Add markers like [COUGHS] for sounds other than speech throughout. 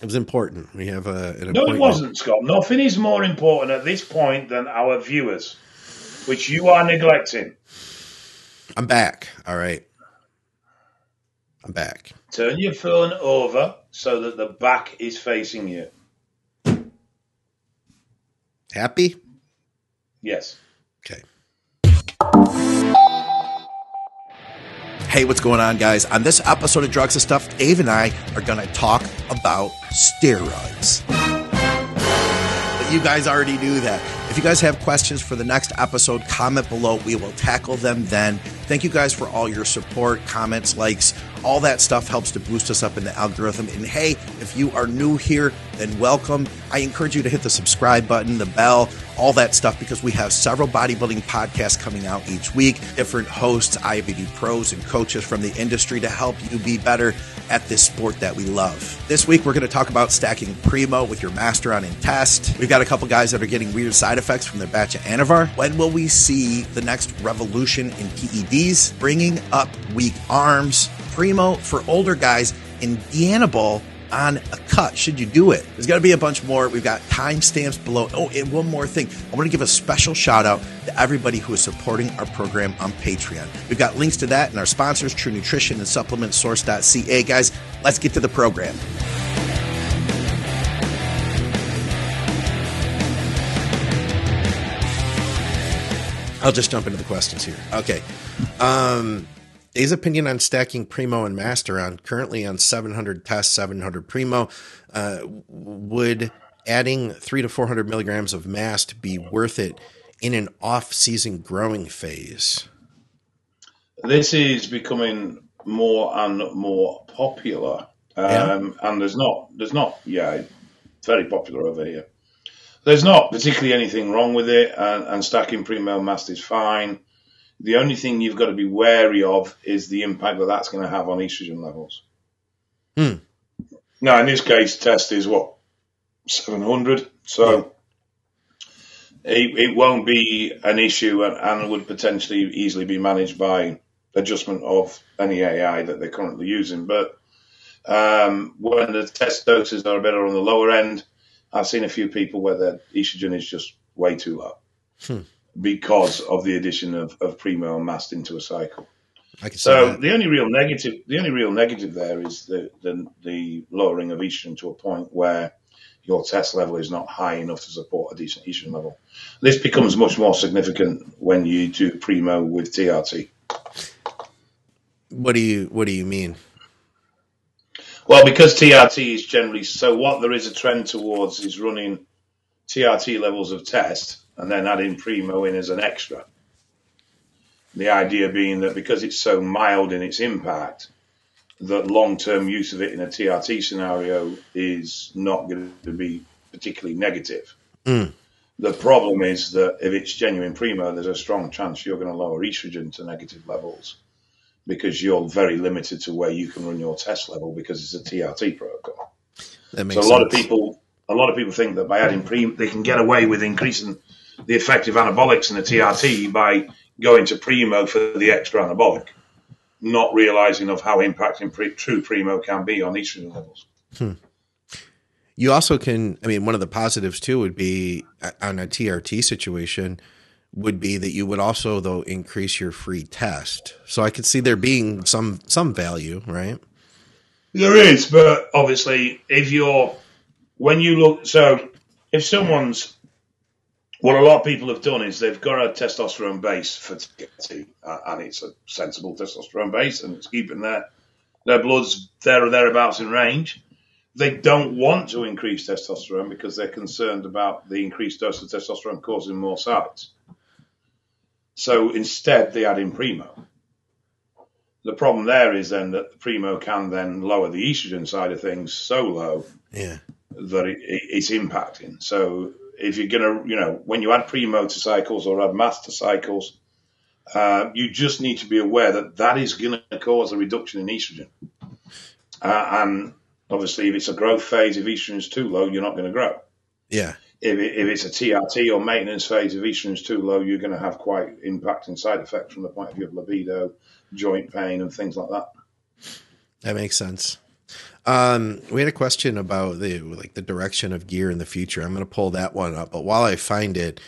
It was important. We have a an no, it wasn't, Scott. Nothing is more important at this point than our viewers, which you are neglecting. I'm back. All right. I'm back. Turn your phone over so that the back is facing you. Happy? Yes. Okay. Hey, what's going on, guys? On this episode of Drugs and Stuff, Dave and I are going to talk about steroids. But you guys already knew that. If you guys have questions for the next episode, comment below. We will tackle them then. Thank you guys for all your support, comments, likes, all that stuff helps to boost us up in the algorithm. And hey, if you are new here, then welcome. I encourage you to hit the subscribe button, the bell, all that stuff, because we have several bodybuilding podcasts coming out each week, different hosts, IFBB pros, and coaches from the industry to help you be better at this sport that we love. This week, we're going to talk about stacking Primo with your Masteron in test. We've got a couple guys that are getting weird side effects from their batch of Anavar. When will we see the next revolution in PEDs? Bringing up weak arms, Primo for older guys, and Dianabol on a cut should you do it. There's got to be a bunch more. We've got timestamps below. Oh, and one more thing. I want to give a special shout out to everybody who is supporting our program on Patreon. We've got links to that and our sponsors, True Nutrition and Supplement Source.ca. Guys, let's get to the program. I'll just jump into the questions here. Okay. Um, Dave's opinion on stacking Primo and Masteron currently on 700 tests, 700 Primo. Uh, would adding three to 400 milligrams of Mast be worth it in an off season growing phase? This is becoming more and more popular. Um, yeah. And there's not, there's not, yeah, very popular over here. There's not particularly anything wrong with it, and, and stacking Primo and Mast is fine. The only thing you've got to be wary of is the impact that that's going to have on estrogen levels. Hmm. Now, in this case, test is what 700, so it, it won't be an issue, and, and would potentially easily be managed by adjustment of any AI that they're currently using. But um, when the test doses are a bit on the lower end, I've seen a few people where their estrogen is just way too low hmm. Because of the addition of, of primo and mast into a cycle. so the only real negative, the only real negative there is the, the, the lowering of estrogen to a point where your test level is not high enough to support a decent estrogen level. This becomes much more significant when you do primo with TRT. What do you What do you mean? Well, because TRT is generally so, what there is a trend towards is running TRT levels of test and then adding Primo in as an extra. The idea being that because it's so mild in its impact, that long term use of it in a TRT scenario is not going to be particularly negative. Mm. The problem is that if it's genuine Primo, there's a strong chance you're going to lower estrogen to negative levels because you're very limited to where you can run your test level because it's a TRT protocol. so a sense. lot of people, a lot of people think that by adding pre, they can get away with increasing the effective anabolics in the TRT by going to primo for the extra anabolic, not realizing of how impacting pre, true primo can be on estrogen levels. Hmm. You also can, I mean, one of the positives too would be uh, on a TRT situation would be that you would also though increase your free test. So I could see there being some some value, right? There is, but obviously if you're when you look so if someone's what a lot of people have done is they've got a testosterone base for TRT, uh, and it's a sensible testosterone base, and it's keeping their their blood's there or thereabouts in range. They don't want to increase testosterone because they're concerned about the increased dose of testosterone causing more sites. So instead, they add in Primo. The problem there is then that the Primo can then lower the estrogen side of things so low yeah. that it, it, it's impacting. So if you're going to, you know, when you add Primo to cycles or add Master cycles, uh, you just need to be aware that that is going to cause a reduction in estrogen. Uh, and obviously, if it's a growth phase, if estrogen is too low, you're not going to grow. Yeah if, it, if it's a TRT or maintenance phase, if estrogen is too low, you're going to have quite impacting side effects from the point of view of libido, joint pain, and things like that. That makes sense. Um, we had a question about the like the direction of gear in the future. I'm going to pull that one up, but while I find it,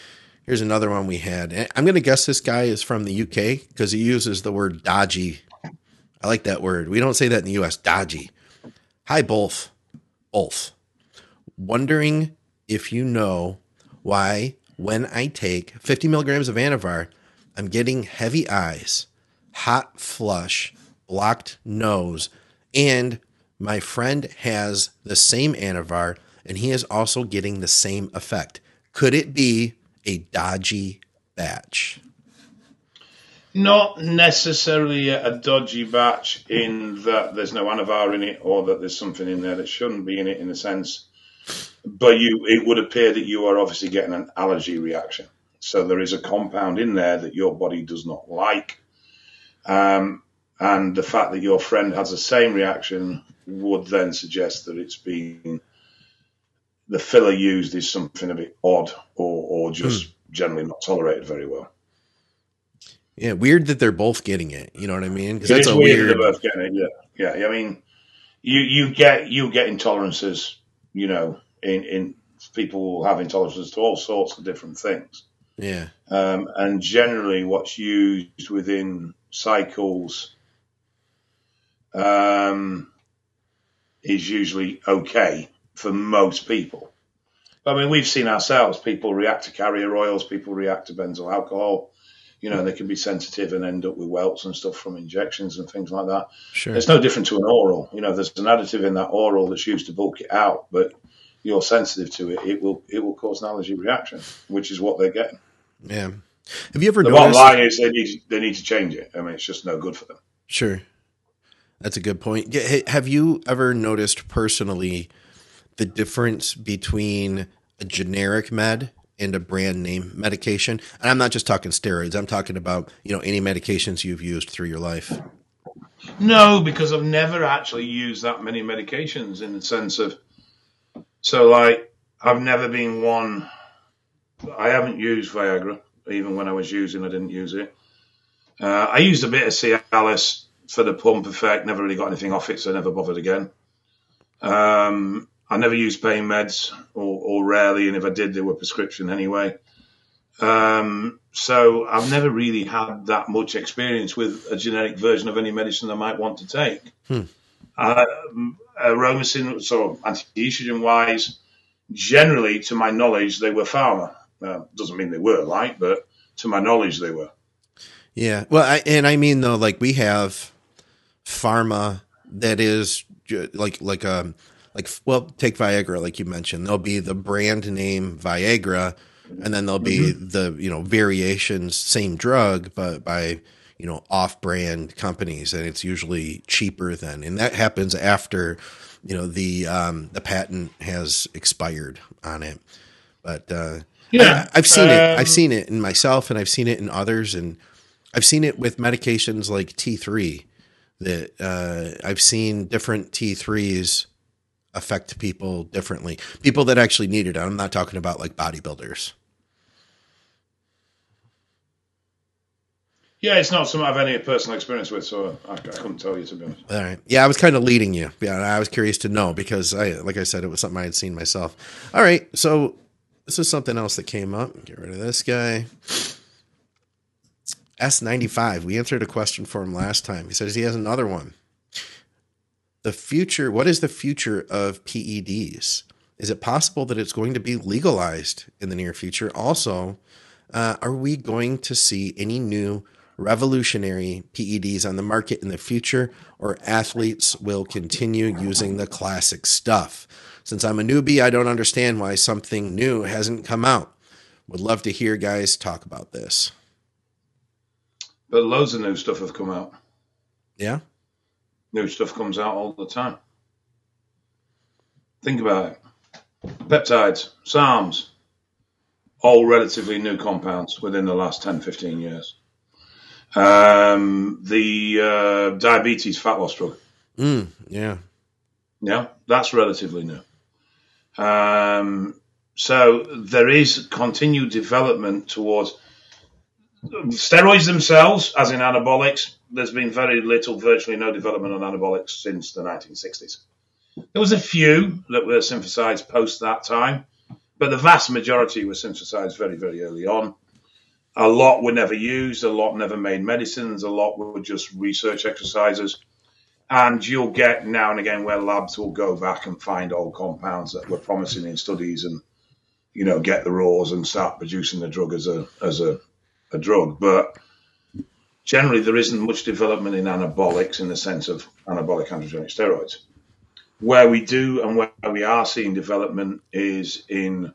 here's another one we had. I'm going to guess this guy is from the UK because he uses the word dodgy. I like that word. We don't say that in the US. Dodgy. Hi, both. Both. Wondering if you know why when I take 50 milligrams of Anavar, I'm getting heavy eyes, hot flush, blocked nose, and my friend has the same Anavar and he is also getting the same effect. Could it be a dodgy batch? Not necessarily a dodgy batch in that there's no Anavar in it or that there's something in there that shouldn't be in it in a sense. But you, it would appear that you are obviously getting an allergy reaction. So there is a compound in there that your body does not like. Um, and the fact that your friend has the same reaction would then suggest that it's been the filler used is something a bit odd or, or just mm. generally not tolerated very well. Yeah, weird that they're both getting it. You know what I mean? Because that's a weird. weird... They're both getting it. Yeah, yeah. I mean, you you get you get intolerances. You know, in in people have intolerances to all sorts of different things. Yeah. Um, and generally, what's used within cycles um, is usually okay for most people. I mean, we've seen ourselves. People react to carrier oils. People react to benzyl alcohol. You know, they can be sensitive and end up with welts and stuff from injections and things like that. Sure. It's no different to an oral. You know, there's an additive in that oral that's used to bulk it out, but you're sensitive to it, it will it will cause an allergy reaction, which is what they're getting. Yeah. Have you ever the noticed? bottom line is they need they need to change it. I mean, it's just no good for them. Sure, that's a good point. Have you ever noticed personally the difference between a generic med and a brand name medication? And I'm not just talking steroids. I'm talking about you know any medications you've used through your life. No, because I've never actually used that many medications in the sense of so like I've never been one. I haven't used Viagra. Even when I was using, I didn't use it. Uh, I used a bit of Cialis for the pump effect. Never really got anything off it, so never bothered again. Um, I never used pain meds, or, or, rarely, and if I did, they were prescription anyway. Um, so I've never really had that much experience with a generic version of any medicine I might want to take. Hmm. Uh, Aromasin, so anti-estrogen wise, generally, to my knowledge, they were pharma. Uh, doesn't mean they were right, but to my knowledge, they were. Yeah. Well, I, and I mean though, like we have pharma that is like like um like well, take Viagra, like you mentioned. There'll be the brand name Viagra, and then there'll be mm-hmm. the you know variations, same drug, but by you know off-brand companies, and it's usually cheaper than, and that happens after you know the um, the patent has expired on it. But uh, yeah, I, have seen um, it. I've seen it in myself, and I've seen it in others, and I've seen it with medications like T three. That uh, I've seen different T threes affect people differently. People that actually need it. I'm not talking about like bodybuilders. Yeah, it's not something I've any personal experience with, so I, I, couldn't tell you to be honest. All right. Yeah, I was kind of leading you. Yeah, I was curious to know because I, like I said, it was something I had seen myself. All right, so this is something else that came up. Get rid of this guy. S95. We answered a question for him last time. He says he has another one. The future, what is the future of PEDs? Is it possible that it's going to be legalized in the near future? Also, uh, are we going to see any new revolutionary PEDs on the market in the future, or athletes will continue using the classic stuff. Since I'm a newbie, I don't understand why something new hasn't come out. Would love to hear guys talk about this. But loads of new stuff have come out. Yeah? New stuff comes out all the time. Think about it. Peptides, SARMs, all relatively new compounds within the last 10, 15 years. Um, the uh, diabetes fat loss drug. Mm, yeah. Yeah, that's relatively new. Um, so there is continued development towards steroids themselves, as in anabolics. There's been very little, virtually no development on anabolics since the 1960s. There was a few that were synthesized post that time, but the vast majority were synthesized very, very early on. A lot were never used, a lot never made medicines, a lot were just research exercises. And you'll get now and again where labs will go back and find old compounds that were promising in studies and, you know, get the raws and start producing the drug as a as a, a drug. But generally there isn't much development in anabolics in the sense of anabolic androgenic steroids. Where we do and where we are seeing development is in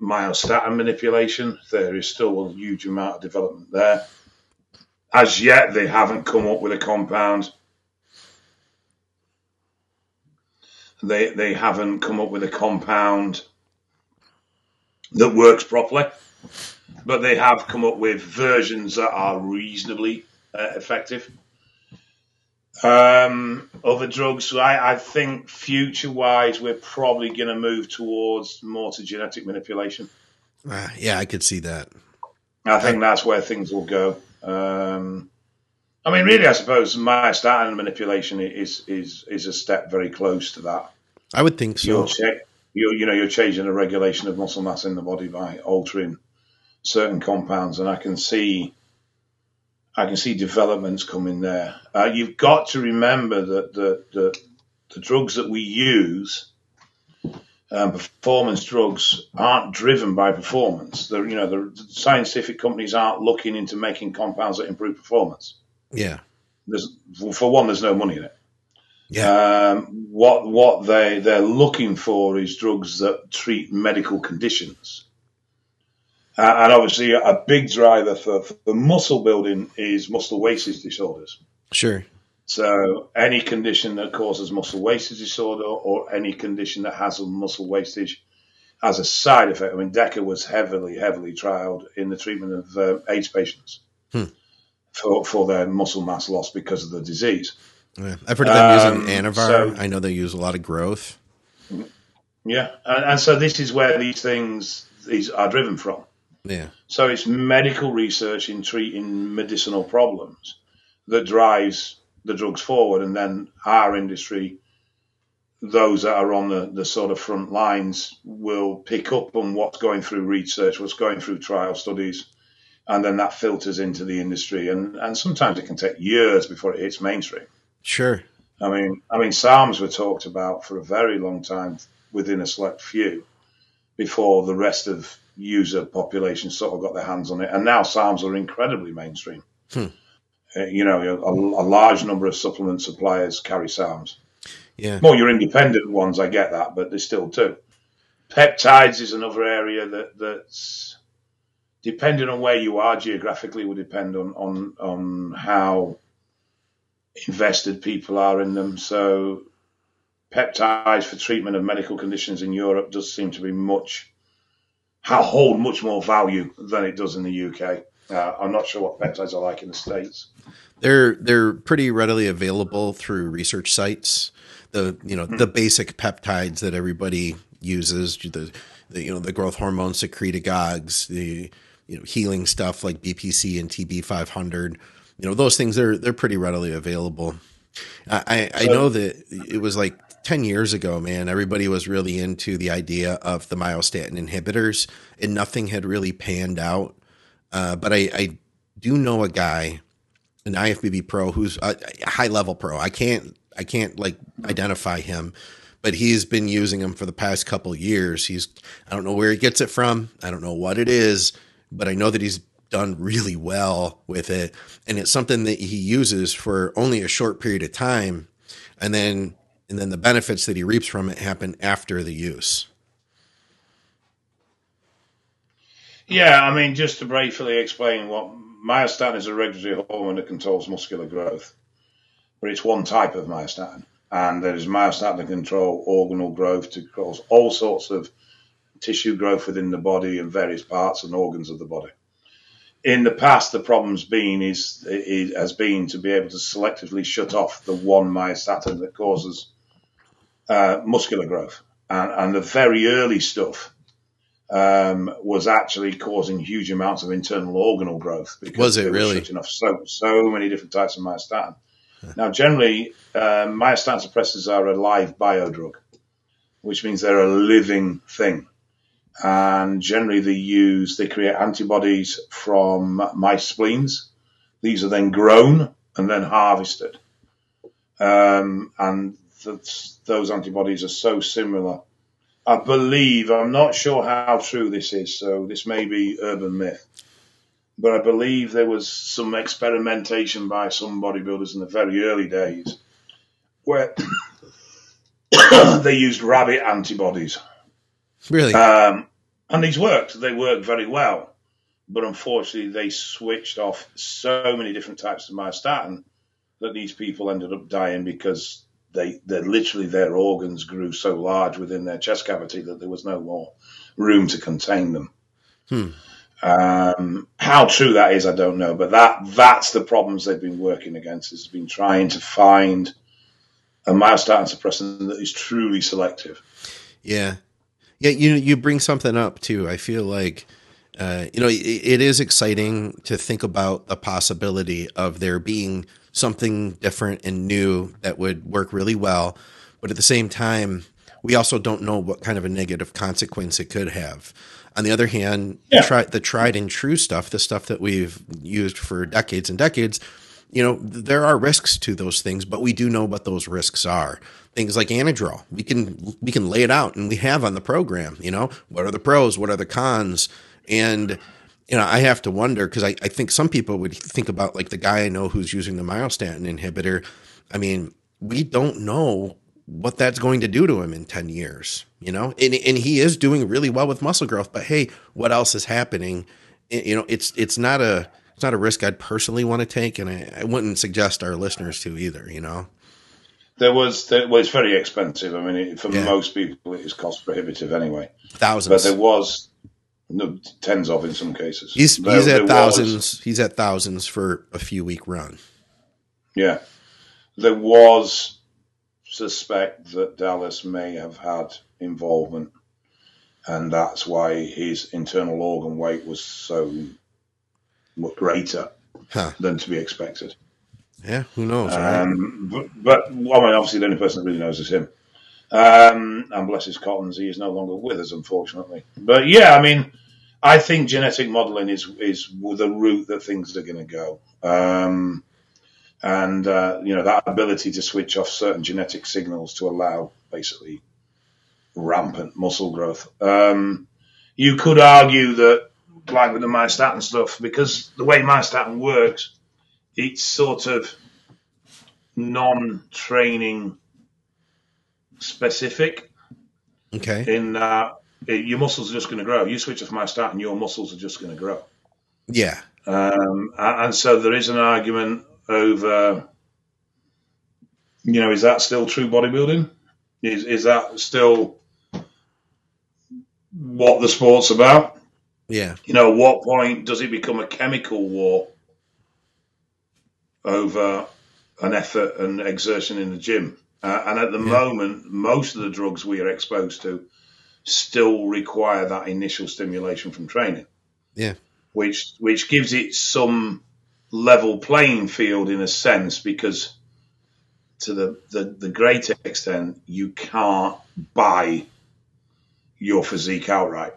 myostatin manipulation. There is still a huge amount of development there. As yet, they haven't come up with a compound. They they haven't come up with a compound that works properly but they have come up with versions that are reasonably uh, effective. Um, other drugs, I, I think future wise, we're probably going to move towards more to genetic manipulation. Uh, yeah, I could see that. I think that's where things will go. Um, I mean, really, I suppose myostatin manipulation is is is a step very close to that. I would think so. You're, cha- you're you know, you're changing the regulation of muscle mass in the body by altering certain compounds, and I can see I can see developments coming there. Uh, you've got to remember that the, the, the drugs that we use, um, performance drugs, aren't driven by performance. The, you know, the scientific companies aren't looking into making compounds that improve performance. Yeah. There's, for one, there's no money in it. Yeah. Um, what what they they're looking for is drugs that treat medical conditions. Uh, and obviously, a big driver for, for muscle building is muscle wastage disorders. Sure. So, any condition that causes muscle wastage disorder or any condition that has a muscle wastage as a side effect. I mean, DECA was heavily, heavily trialed in the treatment of uh, AIDS patients hmm. for, for their muscle mass loss because of the disease. Yeah. I've heard of them um, using Anavar. So, I know they use a lot of growth. Yeah. And, and so, this is where these things these are driven from. Yeah. So it's medical research in treating medicinal problems that drives the drugs forward, and then our industry, those that are on the, the sort of front lines, will pick up on what's going through research, what's going through trial studies, and then that filters into the industry, and and sometimes it can take years before it hits mainstream. Sure. I mean, I mean, SARMs were talked about for a very long time within a select few before the rest of user population sort of got their hands on it. And now SARMs are incredibly mainstream. Hmm. Uh, you know, a, a, large number of supplement suppliers carry SARMs. Yeah. More your independent ones, I get that, but they still do. Peptides is another area that that's depending on where you are geographically will depend on on on how invested people are in them. So peptides for treatment of medical conditions in Europe does seem to be much hold much more value than it does in the UK. Uh, I'm not sure what peptides are like in the states. They're they're pretty readily available through research sites. The you know hmm. the basic peptides that everybody uses the, the you know the growth hormone secretagogues, the you know healing stuff like BPC and TB 500. You know those things they're they're pretty readily available. I I, I know that it was like 10 years ago, man, everybody was really into the idea of the myostatin inhibitors and nothing had really panned out. Uh, but I, I, do know a guy, an IFBB pro who's a, high level pro. I can't, I can't like identify him, but he's been using them for the past couple years. He's, I don't know where he gets it from. I don't know what it is, but I know that he's done really well with it. And it's something that he uses for only a short period of time. And then and then the benefits that he reaps from it happen after the use. Yeah, I mean, just to briefly explain what myostatin is a regulatory hormone that controls muscular growth, but it's one type of myostatin, and there is myostatin to control organal growth, to cause all sorts of tissue growth within the body and various parts and organs of the body. In the past, the problem's been is, is has been to be able to selectively shut off the one myostatin that causes uh, muscular growth. And, and, the very early stuff um, was actually causing huge amounts of internal organal growth. Because was it really? Shutting off so, so many different types of myostatin. Now, generally, um, myostatin suppressors are a live biodrug, which means they're a living thing. And generally, they use, they create antibodies from mice spleens. These are then grown and then harvested. Um, and those antibodies are so similar. I believe, I'm not sure how true this is, so this may be urban myth, but I believe there was some experimentation by some bodybuilders in the very early days where [COUGHS] they used rabbit antibodies. Really? Um, and these worked. They worked very well. But unfortunately, they switched off so many different types of myostatin that these people ended up dying because they, they literally their organs grew so large within their chest cavity that there was no more room to contain them. Hmm. Um, how true that is, I don't know, but that that's the problems they've been working against. Has been trying to find a myostatin suppressant that is truly selective. Yeah, yeah. You you bring something up too. I feel like. Uh, you know, it, it is exciting to think about the possibility of there being something different and new that would work really well. But at the same time, we also don't know what kind of a negative consequence it could have. On the other hand, Yeah. the, tri- the tried and true stuff, the stuff that we've used for decades and decades, you know, there are risks to those things, but we do know what those risks are. Things like Anadrol, we can we can lay it out, and we have on the program. You know, what are the pros? What are the cons? And you know, I have to wonder because I, I think some people would think about like the guy I know who's using the myostatin inhibitor. I mean, we don't know what that's going to do to him in 10 years, you know? And, and he is doing really well with muscle growth, but hey, what else is happening? You know, it's, it's not a, it's not a risk I'd personally want to take. And I, I wouldn't suggest our listeners to either, you know? There was, there, well, it's very expensive. I mean, it, for Yeah. most people, it is cost prohibitive anyway. Thousands. But there was no, tens of in some cases. he's, There- he's at was- thousands. He's at thousands for a few week run. yeah, there was suspect that Dallas may have had involvement, and that's why his internal organ weight was so much greater Huh. than to be expected. Yeah. Who knows? right? Um, but, but well, I mean, obviously, the only person that really knows is him. Um, and bless his cottons, he is no longer with us, unfortunately. But yeah, I mean, I think genetic modelling is is the route that things are going to go. Um, and uh, you know that ability to switch off certain genetic signals to allow basically rampant muscle growth. Um, you could argue that, like with the myostatin stuff, because the way myostatin works, it's sort of non-training specific Okay. in that your muscles are just going to grow. You switch off my start, and your muscles are just going to grow. Yeah. Um, and so there is an argument over, you know, is that still true bodybuilding? Is is that still what the sport's about? Yeah. You know, what point does it become a chemical war over an effort and exertion in the gym? Uh, and at the Yeah. moment, most of the drugs we are exposed to still require that initial stimulation from training Yeah. which which gives it some level playing field in a sense because to the, the, the great extent you can't buy your physique outright.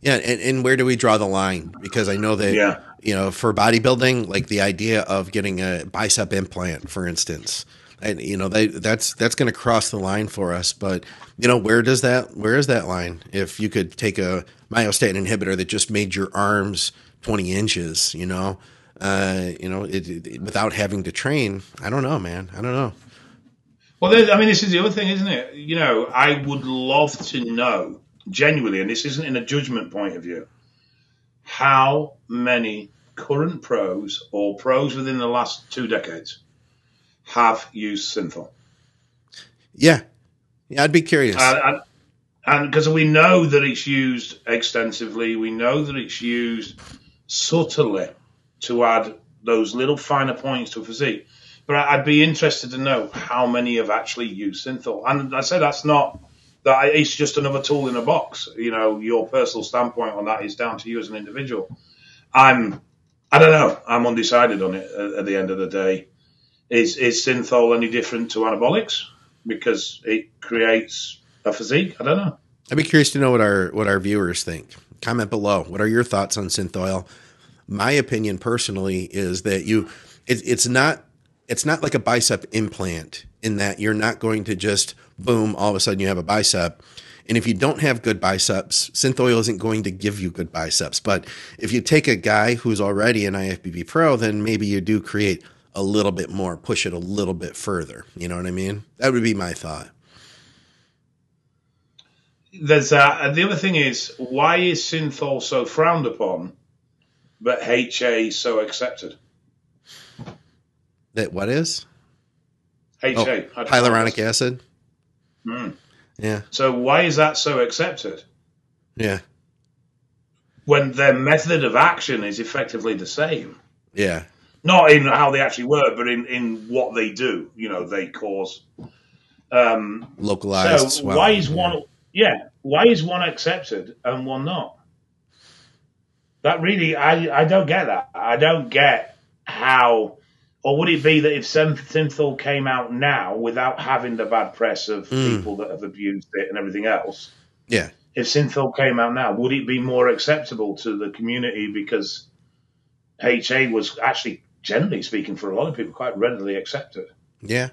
Yeah, and, and where do we draw the line? Because I know that Yeah. you know for bodybuilding, like the idea of getting a bicep implant, for instance, and you know they, that's that's going to cross the line for us. But you know where does that where is that line? If you could take a myostatin inhibitor that just made your arms twenty inches, you know, uh, you know, it, it, without having to train, I don't know, man, I don't know. Well, I mean, this is the other thing, isn't it? You know, I would love to know genuinely, and this isn't in a judgment point of view, how many current pros or pros within the last two decades have used synthol. Yeah, yeah, I'd be curious. And, because we know that it's used extensively, we know that it's used subtly to add those little finer points to a physique. But I'd be interested to know how many have actually used synthol. And I say that's not that it's just another tool in a box. You know, your personal standpoint on that is down to you as an individual. I'm, I don't know. I'm undecided on it at, at the end of the day. Is is synthol any different to anabolics because it creates a physique? I don't know. I'd be curious to know what our what our viewers think. Comment below. What are your thoughts on synthol? My opinion personally is that you it, it's not it's not like a bicep implant in that you're not going to just boom all of a sudden you have a bicep. And if you don't have good biceps, synthol isn't going to give you good biceps. But if you take a guy who's already an IFBB pro, then maybe you do create a little bit more, push it a little bit further. You know what I mean? That would be my thought. There's that. And the other thing is, why is synthol so frowned upon, but HA so accepted? That what is? HA. Oh, hyaluronic acid. Mm. Yeah. So why is that so accepted? Yeah. When their method of action is effectively the same. Yeah. Not in how they actually work, but in, in what they do. You know, they cause um, localized. So why is one? Yeah, why is one accepted and one not? That really, I I don't get that. I don't get how or would it be that if Synthol came out now without having the bad press of mm. people that have abused it and everything else? Yeah. If Synthol came out now, would it be more acceptable to the community because HA was actually, generally speaking, for a lot of people, quite readily accepted? Yeah.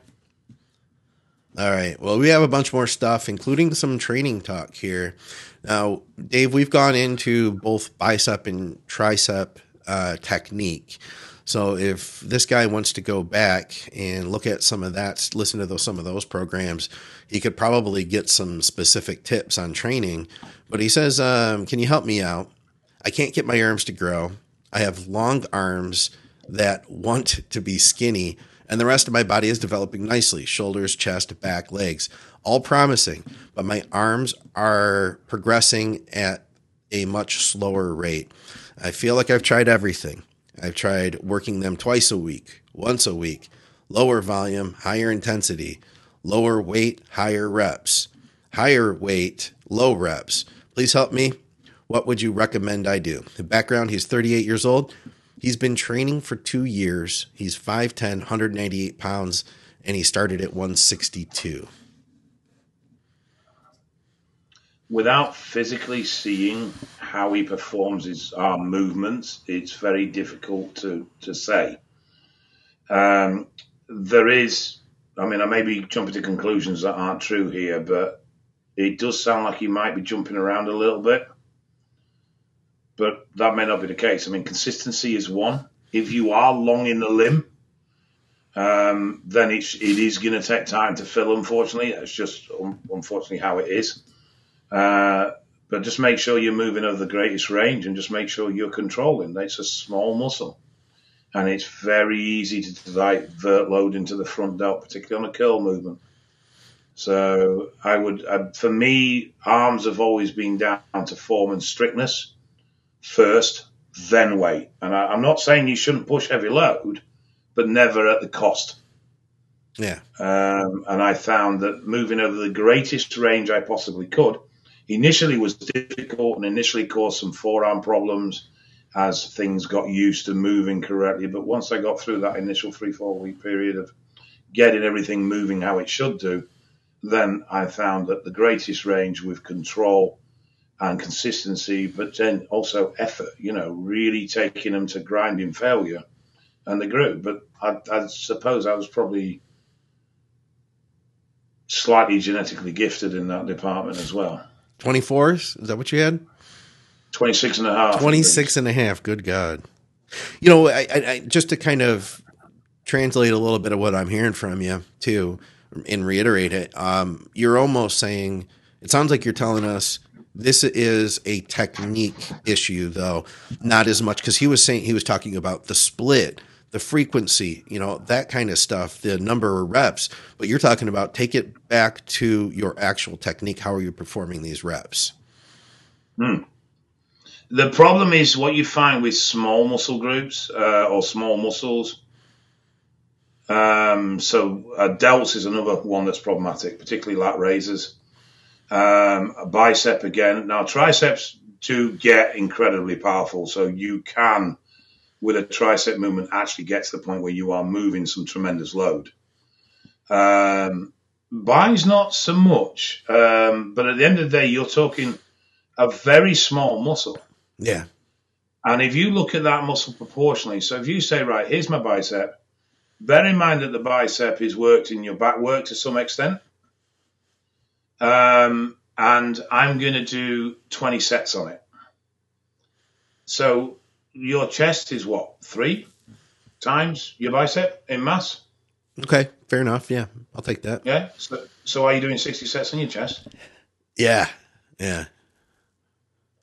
All right. Well, we have a bunch more stuff, including some training talk here. Now, Dave, we've gone into both bicep and tricep uh, technique. So if this guy wants to go back and look at some of that, listen to those, some of those programs, he could probably get some specific tips on training. But he says, um, "Can you help me out? I can't get my arms to grow. I have long arms that want to be skinny." And the rest of my body is developing nicely shoulders, chest, back, legs, all promising. But my arms are progressing at a much slower rate. I feel like I've tried everything. I've tried working them twice a week, once a week, lower volume, higher intensity, lower weight, higher reps, higher weight, low reps. Please help me. What would you recommend I do? The background he's 38 years old. He's been training for two years. He's 5'10, 198 pounds, and he started at 162 without physically seeing how he performs his arm movements, it's very difficult to, to say. Um, there is, I mean, I may be jumping to conclusions that aren't true here, but it does sound like he might be jumping around a little bit. But that may not be the case. I mean, consistency is one. If you are long in the limb, um, then it's, it is going to take time to fill, unfortunately. It's just unfortunately how it is. Uh, but just make sure you're moving over the greatest range and just make sure you're controlling. It's a small muscle. And it's very easy to divert load into the front delt, particularly on a curl movement. So I would, uh, for me, arms have always been down to form and strictness first, then weight. And I, am not saying you shouldn't push heavy load, but never at the cost. Yeah. Um, and I found that moving over the greatest range I possibly could – initially was difficult and initially caused some forearm problems as things got used to moving correctly. But once I got through that initial three, four week period of getting everything moving how it should do, then I found that the greatest range with control and consistency, but then also effort, you know, really taking them to grinding failure and the grew. But I, I suppose I was probably slightly genetically gifted in that department as well. 24s? Is that what you had? 26 and a half. 26 and a half. Good God. You know, I, I, just to kind of translate a little bit of what I'm hearing from you, too, and reiterate it, um, you're almost saying, it sounds like you're telling us this is a technique issue, though, not as much, because he was saying, he was talking about the split the frequency, you know, that kind of stuff, the number of reps. But you're talking about take it back to your actual technique. How are you performing these reps? Hmm. The problem is what you find with small muscle groups uh, or small muscles. Um, so uh, delts is another one that's problematic, particularly lat raises. Um, a bicep again. Now triceps do get incredibly powerful, so you can with a tricep movement actually get to the point where you are moving some tremendous load. Um, Bi's not so much, um, but at the end of the day, you're talking a very small muscle. Yeah. And if you look at that muscle proportionally, so if you say, right, here's my bicep, bear in mind that the bicep is worked in your back work to some extent. Um, and I'm going to do 20 sets on it. So your chest is what? Three times your bicep in mass? Okay. Fair enough. Yeah. I'll take that. Yeah. So, so are you doing 60 sets on your chest? Yeah. Yeah.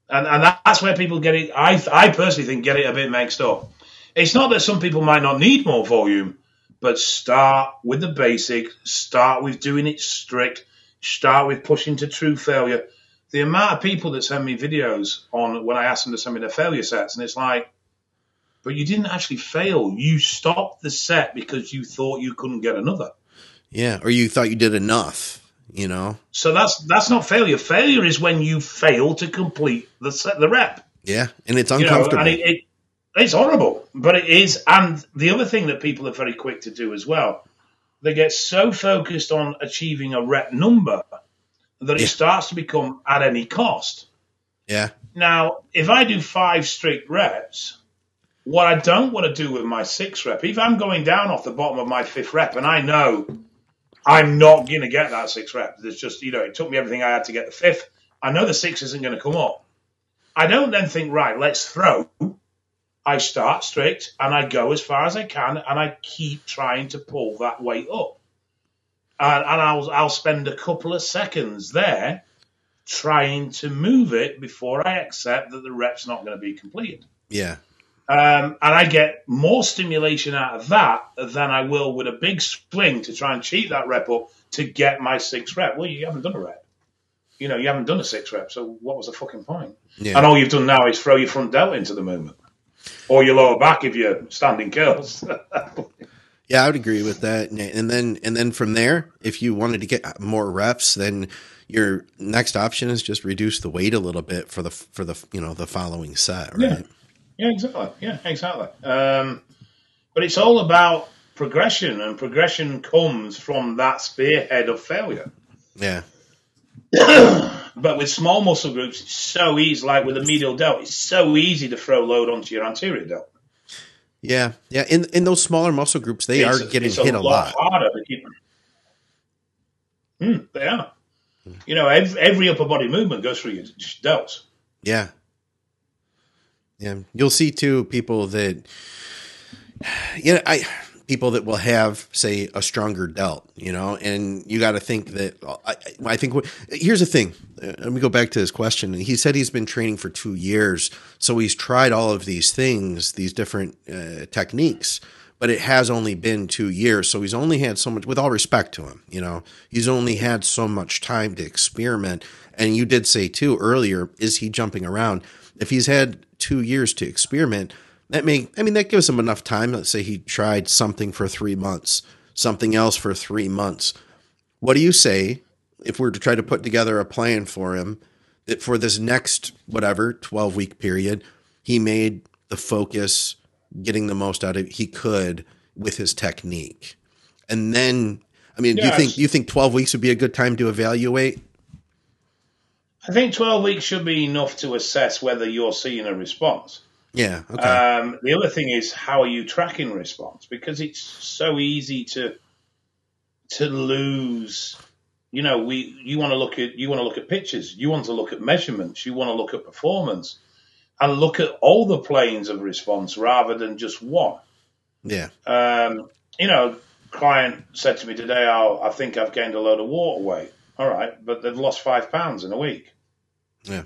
And, and that's where people get it. I, I personally think get it a bit mixed up. It's not that some people might not need more volume, but start with the basic, start with doing it strict, start with pushing to true failure. The amount of people that send me videos on when I ask them to send me their failure sets, and it's like, but you didn't actually fail. You stopped the set because you thought you couldn't get another. Yeah, or you thought you did enough, you know. So that's that's not failure. Failure is when you fail to complete the set, the rep. Yeah, and it's uncomfortable. You know, and it, it, it's horrible, but it is. And the other thing that people are very quick to do as well, they get so focused on achieving a rep number that Yeah. it starts to become at any cost. yeah. Now, if I do five strict reps, what I don't want to do with my six rep, if I'm going down off the bottom of my fifth rep and I know I'm not going to get that six rep, there's just, you know, it took me everything I had to get the fifth. I know the six isn't going to come up. I don't then think, right, let's throw. I start strict and I go as far as I can and I keep trying to pull that weight up. And, and I'll, I'll spend a couple of seconds there trying to move it before I accept that the rep's not going to be completed. Yeah. Um, and I get more stimulation out of that than I will with a big swing to try and cheat that rep up to get my six rep. Well, you haven't done a rep. You know, you haven't done a six rep, so what was the fucking point? Yeah. And all you've done now is throw your front delt into the movement. Or your lower back if you're standing curls. [LAUGHS] Yeah, I would agree with that. And and then and then from there, if you wanted to get more reps, then your next option is just reduce the weight a little bit for the for the you know the following set, Yeah. right? Yeah, exactly. Yeah, exactly. Um, but it's all about progression, and progression comes from that spearhead of failure. Yeah. [CLEARS THROAT] But with small muscle groups, it's so easy. Like with a medial delt, it's so easy to throw load onto your anterior delt. Yeah. Yeah. In in those smaller muscle groups, they It's- are getting hit a lot. harder. Hmm, they are. You know, every, every upper body movement goes through your delts. Yeah. Yeah. You'll see too people that [SIGHS] you know, I people that will have say a stronger delt, you know, and you got to think that I, I think what, here's the thing. Uh, Let me go back to his question. He said he's been training for 2 years, so he's tried all of these things, these different uh, techniques, but it has only been 2 years, so he's only had so much with all respect to him, you know. He's only had so much time to experiment. And you did say too earlier, is he jumping around? If he's had 2 years to experiment, that may I mean that gives him enough time. Let's say he tried something for three months, something else for three months. What do you say if we're to try to put together a plan for him that for this next whatever twelve week period, he made the focus getting the most out of he could with his technique, and then I mean, do you Yes. think you think twelve weeks would be a good time to evaluate? I think 12 weeks should be enough to assess whether you're seeing a response. Yeah. Okay. Um, the other thing is how are you tracking response? Because it's so easy to to lose. You know, we you want to look at you want to look at pictures, you want to look at measurements, you want to look at performance, and look at all the planes of response rather than just one. yeah. Um, you know, client said to me today, oh, I think I've gained a load of water weight. All right, but they've lost five pounds in a week. Yeah.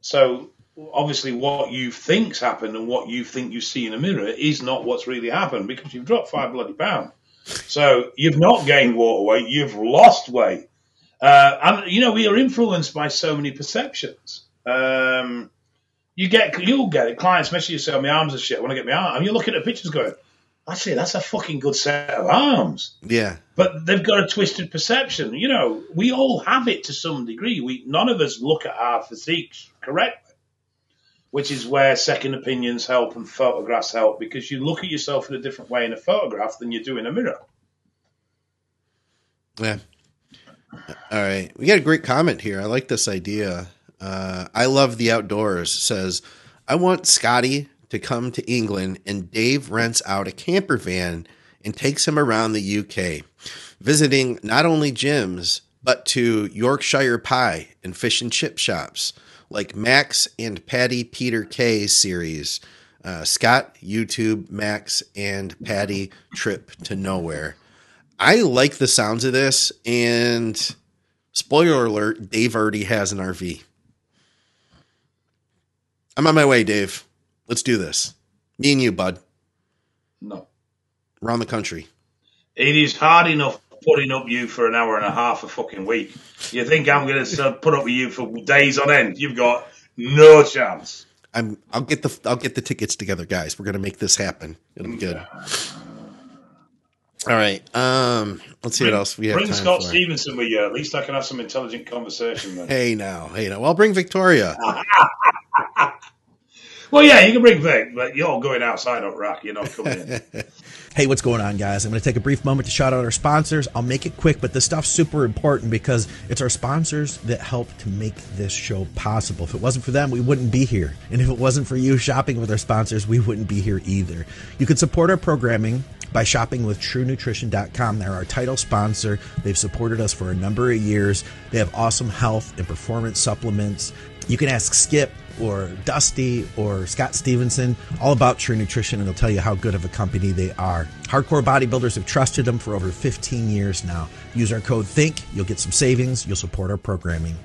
So obviously, what you think's happened and what you think you see in a mirror is not what's really happened because you've dropped five bloody pounds. So you've not gained water weight, you've lost weight. Uh, and you know we are influenced by so many perceptions. Um, you get you'll get it. Clients message you say, "Oh, "My arms are shit. I want to get my arm." And you're looking at pictures, going, "Actually, that's a fucking good set of arms." Yeah. But they've got a twisted perception. You know, we all have it to some degree. We none of us look at our physiques correctly. Which is where second opinions help and photographs help because you look at yourself in a different way in a photograph than you do in a mirror. Yeah. All right. We got a great comment here. I like this idea. Uh, I love the outdoors. Says, I want Scotty to come to England and Dave rents out a camper van and takes him around the UK, visiting not only gyms, but to Yorkshire Pie and fish and chip shops like Max and Patty Peter K series. Uh, Scott, YouTube, Max, and Patty Trip to Nowhere. I like the sounds of this, and spoiler alert, Dave already has an RV. I'm on my way, Dave. Let's do this. Me and you, bud. No. Around the country. It is hard enough putting up you for an hour and a half a fucking week. You think I'm going to put up with you for days on end? You've got no chance. I'm. I'll get the. I'll get the tickets together, guys. We're going to make this happen. It'll be good. All right. Um. Let's see bring, what else we have. Bring Scott for. Stevenson with you. At least I can have some intelligent conversation. Then. Hey now. Hey now. Well, bring Victoria. [LAUGHS] well, yeah, you can bring Vic, but you're going outside of rock. You're not coming in. [LAUGHS] Hey, what's going on, guys? I'm going to take a brief moment to shout out our sponsors. I'll make it quick, but this stuff's super important because it's our sponsors that help to make this show possible. If it wasn't for them, we wouldn't be here. And if it wasn't for you shopping with our sponsors, we wouldn't be here either. You can support our programming by shopping with TrueNutrition.com. They're our title sponsor. They've supported us for a number of years. They have awesome health and performance supplements. You can ask Skip or Dusty or Scott Stevenson all about True Nutrition, and they'll tell you how good of a company they are. Hardcore bodybuilders have trusted them for over 15 years now. Use our code THINK, you'll get some savings, you'll support our programming.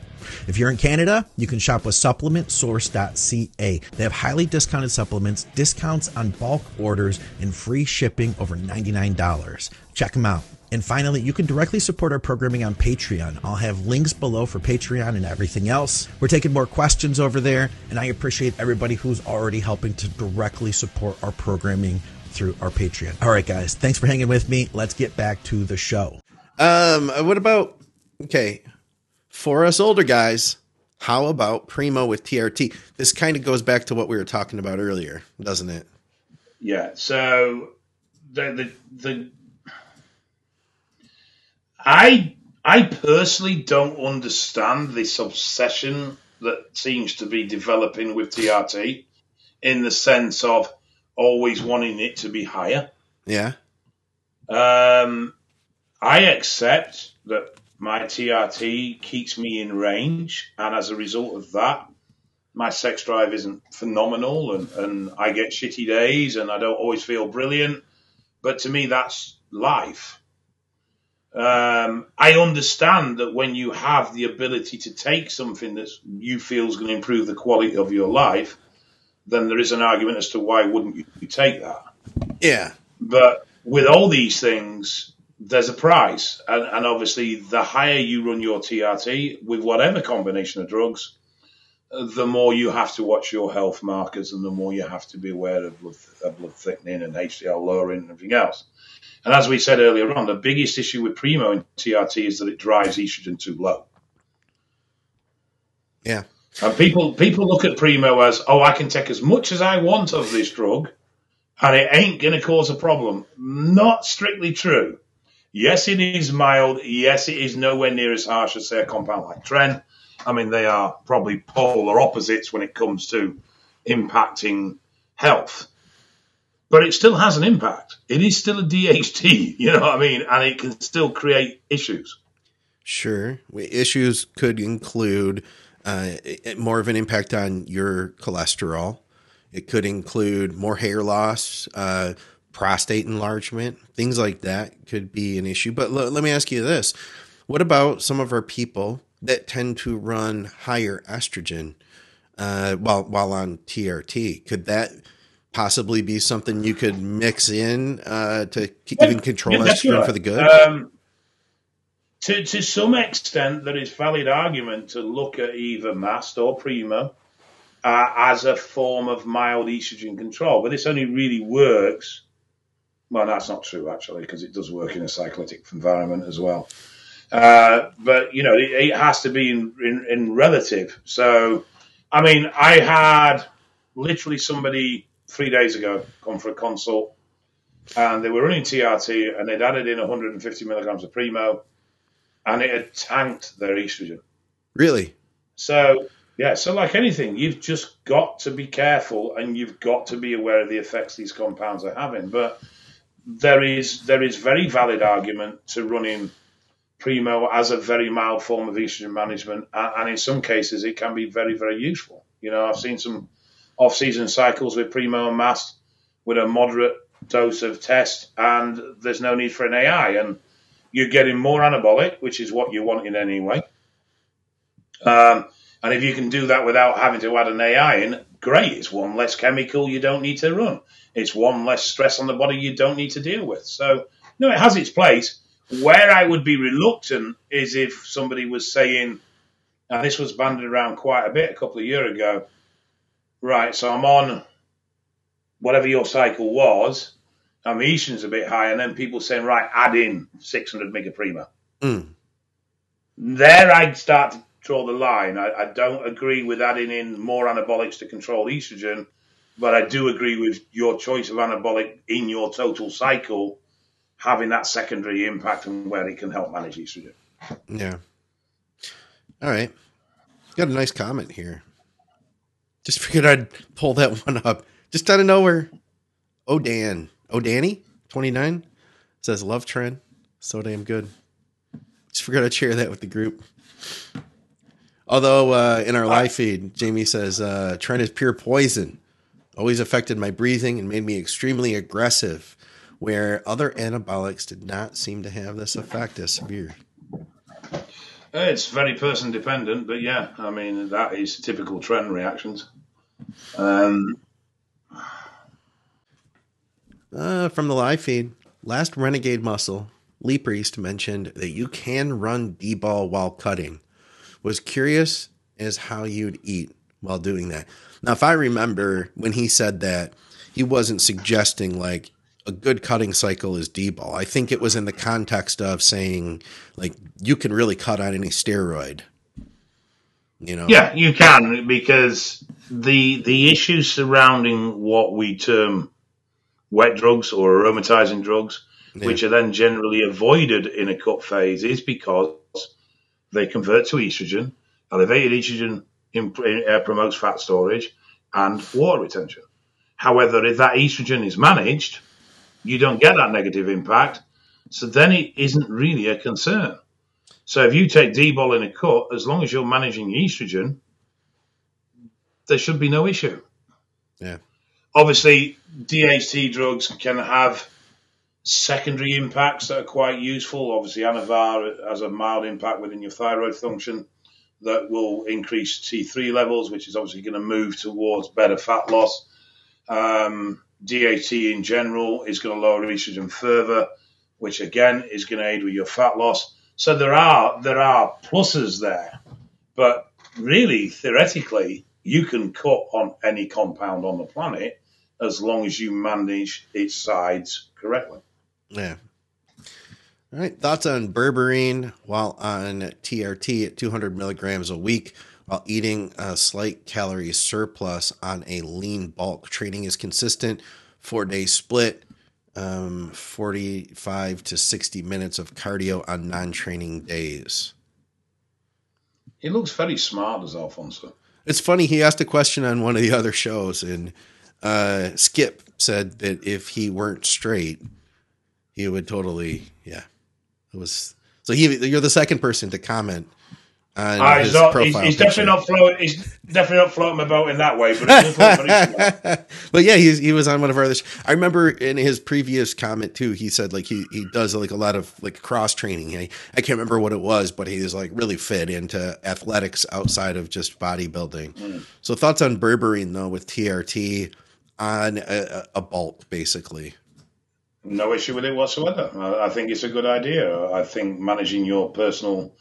If you're in Canada, you can shop with supplementsource.ca. They have highly discounted supplements, discounts on bulk orders, and free shipping over $99. Check them out. And finally, you can directly support our programming on Patreon. I'll have links below for Patreon and everything else. We're taking more questions over there, and I appreciate everybody who's already helping to directly support our programming through our Patreon. All right, guys, thanks for hanging with me. Let's get back to the show. Um, what about okay, for us older guys? How about Primo with TRT? This kind of goes back to what we were talking about earlier, doesn't it? Yeah. So the the the I I personally don't understand this obsession that seems to be developing with TRT in the sense of always wanting it to be higher. Yeah. Um, I accept that my TRT keeps me in range, and as a result of that, my sex drive isn't phenomenal, and, and I get shitty days, and I don't always feel brilliant. But to me, that's life. Um, I understand that when you have the ability to take something that you feel is going to improve the quality of your life, then there is an argument as to why wouldn't you take that? Yeah. But with all these things, there's a price, and, and obviously, the higher you run your TRT with whatever combination of drugs, the more you have to watch your health markers, and the more you have to be aware of blood, of blood thickening and HDL lowering and everything else. And as we said earlier on, the biggest issue with Primo and TRT is that it drives estrogen too low. Yeah. And people people look at Primo as, oh, I can take as much as I want of this drug, and it ain't going to cause a problem. Not strictly true. Yes, it is mild. Yes, it is nowhere near as harsh as say a compound like Tren. I mean, they are probably polar opposites when it comes to impacting health but it still has an impact. It is still a DHT, [LAUGHS] you know what I mean? And it can still create issues. Sure. Issues could include uh, more of an impact on your cholesterol. It could include more hair loss, uh, prostate enlargement, things like that could be an issue. But l- let me ask you this what about some of our people that tend to run higher estrogen uh, while, while on TRT? Could that possibly be something you could mix in uh, to yeah, even control yeah, estrogen for the good? Um, to, to some extent, there is valid argument to look at either MAST or Primo uh, as a form of mild estrogen control, but this only really works. Well, that's not true actually, because it does work in a cyclitic environment as well. Uh, but you know, it, it has to be in, in, in relative. So, I mean, I had literally somebody three days ago come for a consult, and they were running TRT, and they'd added in 150 milligrams of Primo, and it had tanked their estrogen. Really? So yeah, so like anything, you've just got to be careful, and you've got to be aware of the effects these compounds are having. But there is there is very valid argument to running Primo as a very mild form of estrogen management, and, in some cases it can be very very useful. You know, I've seen some off-season cycles with Primo and Mast with a moderate dose of test, and there's no need for an AI, and you're getting more anabolic, which is what you want in any way. Um, and if you can do that without having to add an AI in, great. It's one less chemical you don't need to run. It's one less stress on the body you don't need to deal with. So, no, it has its place. Where I would be reluctant is if somebody was saying, and this was banded around quite a bit a couple of years ago, right, so I'm on whatever your cycle was, and the estrogen's a bit high, and then people saying, right, add in 600 megaprima. Mm. There I'd start to draw the line. I, I don't agree with adding in more anabolics to control estrogen, but I do agree with your choice of anabolic in your total cycle having that secondary impact and where it can help manage estrogen. Yeah. All right. Got a nice comment here. Just [LAUGHS] figured I'd pull that one up. Just out of nowhere. Oh Dan. Oh Danny, 29, says love Tren. So damn good. Just forgot to share that with the group. Although uh, in our live feed, Jamie says uh, Tren is pure poison. Always affected my breathing and made me extremely aggressive, where other anabolics did not seem to have this effect as severe. It's very person dependent, but yeah, I mean that is typical Tren reactions. Um, Uh, from the live feed, last Renegade Muscle, Lee Priest mentioned that you can run D-bol while cutting. Was curious as how you'd eat while doing that. Now, if I remember when he said that, he wasn't suggesting like a good cutting cycle is D-bol. I think it was in the context of saying like you can really cut on any steroid. You know? Yeah, you can because the the issues surrounding what we term wet drugs or aromatizing drugs, Yeah. which are then generally avoided in a cut phase, is because they convert to estrogen. Elevated estrogen imp- uh, promotes fat storage and water retention. However, if that estrogen is managed, you don't get that negative impact. So then it isn't really a concern. So if you take D-bol in a cut, as long as you're managing estrogen, there should be no issue. Yeah. Obviously, DHT drugs can have secondary impacts that are quite useful. Obviously, Anavar has a mild impact within your thyroid function that will increase T3 levels, which is obviously going to move towards better fat loss. Um, DHT in general is going to lower estrogen further, which again is going to aid with your fat loss. So there are there are pluses there, but really theoretically you can cut on any compound on the planet as long as you manage its sides correctly. Yeah. All right. Thoughts on berberine while on TRT at 200 milligrams a week while eating a slight calorie surplus on a lean bulk. Training is consistent, four day split, um, 45 to 60 minutes of cardio on non training days. He looks very smart as Alfonso. It's funny. He asked a question on one of the other shows, and uh, Skip said that if he weren't straight, he would totally, yeah. It was so. He, you're the second person to comment Ah, his he's, not, he's, he's definitely not floating. He's definitely not floating my boat in that way. But it does look very smart. but yeah, he's, he was on one of our others. I remember in his previous comment too, he said like he, he does like a lot of like cross training. I, I can't remember what it was, but he is like really fit into athletics outside of just bodybuilding. So thoughts on berberine though with TRT on a, a bulk basically. No issue with it whatsoever. I, I think it's a good idea. I think managing your personal,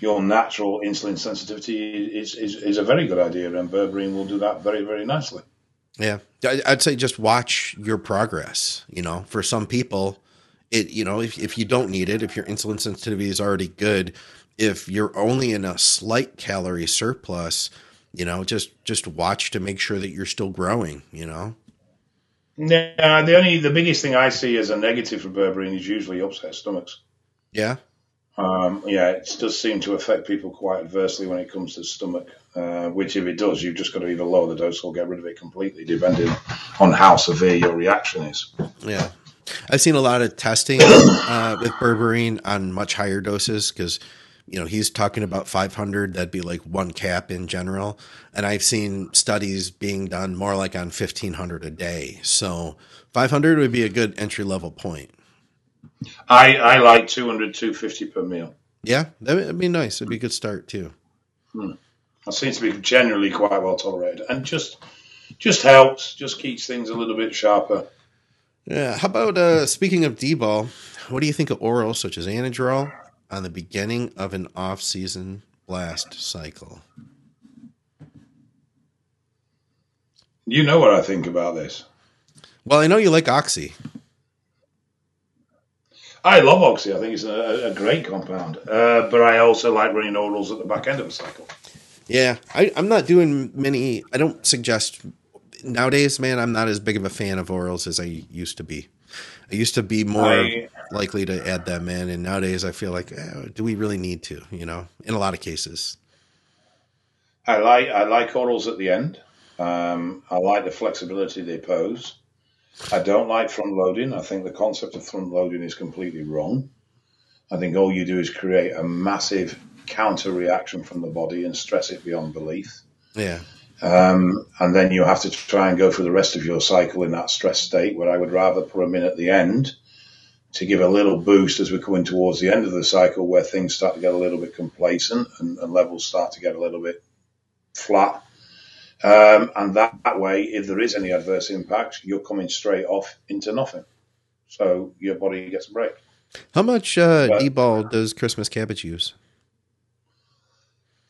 your natural insulin sensitivity is, is, is a very good idea, and berberine will do that very, very nicely. Yeah, I'd say just watch your progress. You know, for some people, it you know if if you don't need it, if your insulin sensitivity is already good, if you're only in a slight calorie surplus, You know, just just watch to make sure that you're still growing. You know. Yeah, the only the biggest thing I see as a negative for berberine is usually upset stomachs. Yeah. Um, yeah, it does seem to affect people quite adversely when it comes to stomach. Uh, which, if it does, you've just got to either lower the dose or get rid of it completely, depending on how severe your reaction is. Yeah. I've seen a lot of testing uh, with berberine on much higher doses because, you know, he's talking about 500. That'd be like one cap in general. And I've seen studies being done more like on 1500 a day. So 500 would be a good entry level point. I, I like 200, 250 per meal. Yeah, that would be nice. It'd be a good start too. Hmm. That seems to be generally quite well tolerated, and just just helps, just keeps things a little bit sharper. Yeah. How about uh, speaking of D-bol? What do you think of orals such as Anadrol on the beginning of an off-season blast cycle? You know what I think about this. Well, I know you like Oxy. I love Oxy. I think it's a, a great compound. Uh, but I also like running orals at the back end of the cycle. Yeah, I, I'm not doing many. I don't suggest nowadays, man. I'm not as big of a fan of orals as I used to be. I used to be more I, likely to add them in, and nowadays I feel like, eh, do we really need to? You know, in a lot of cases. I like I like orals at the end. Um, I like the flexibility they pose. I don't like front loading. I think the concept of front loading is completely wrong. I think all you do is create a massive counter reaction from the body and stress it beyond belief. Yeah. Um, and then you have to try and go through the rest of your cycle in that stress state, where I would rather put them in at the end to give a little boost as we're coming towards the end of the cycle, where things start to get a little bit complacent and, and levels start to get a little bit flat. Um, and that, that way, if there is any adverse impact, you're coming straight off into nothing. So your body gets a break. How much uh, D-bol does Christmas cabbage use?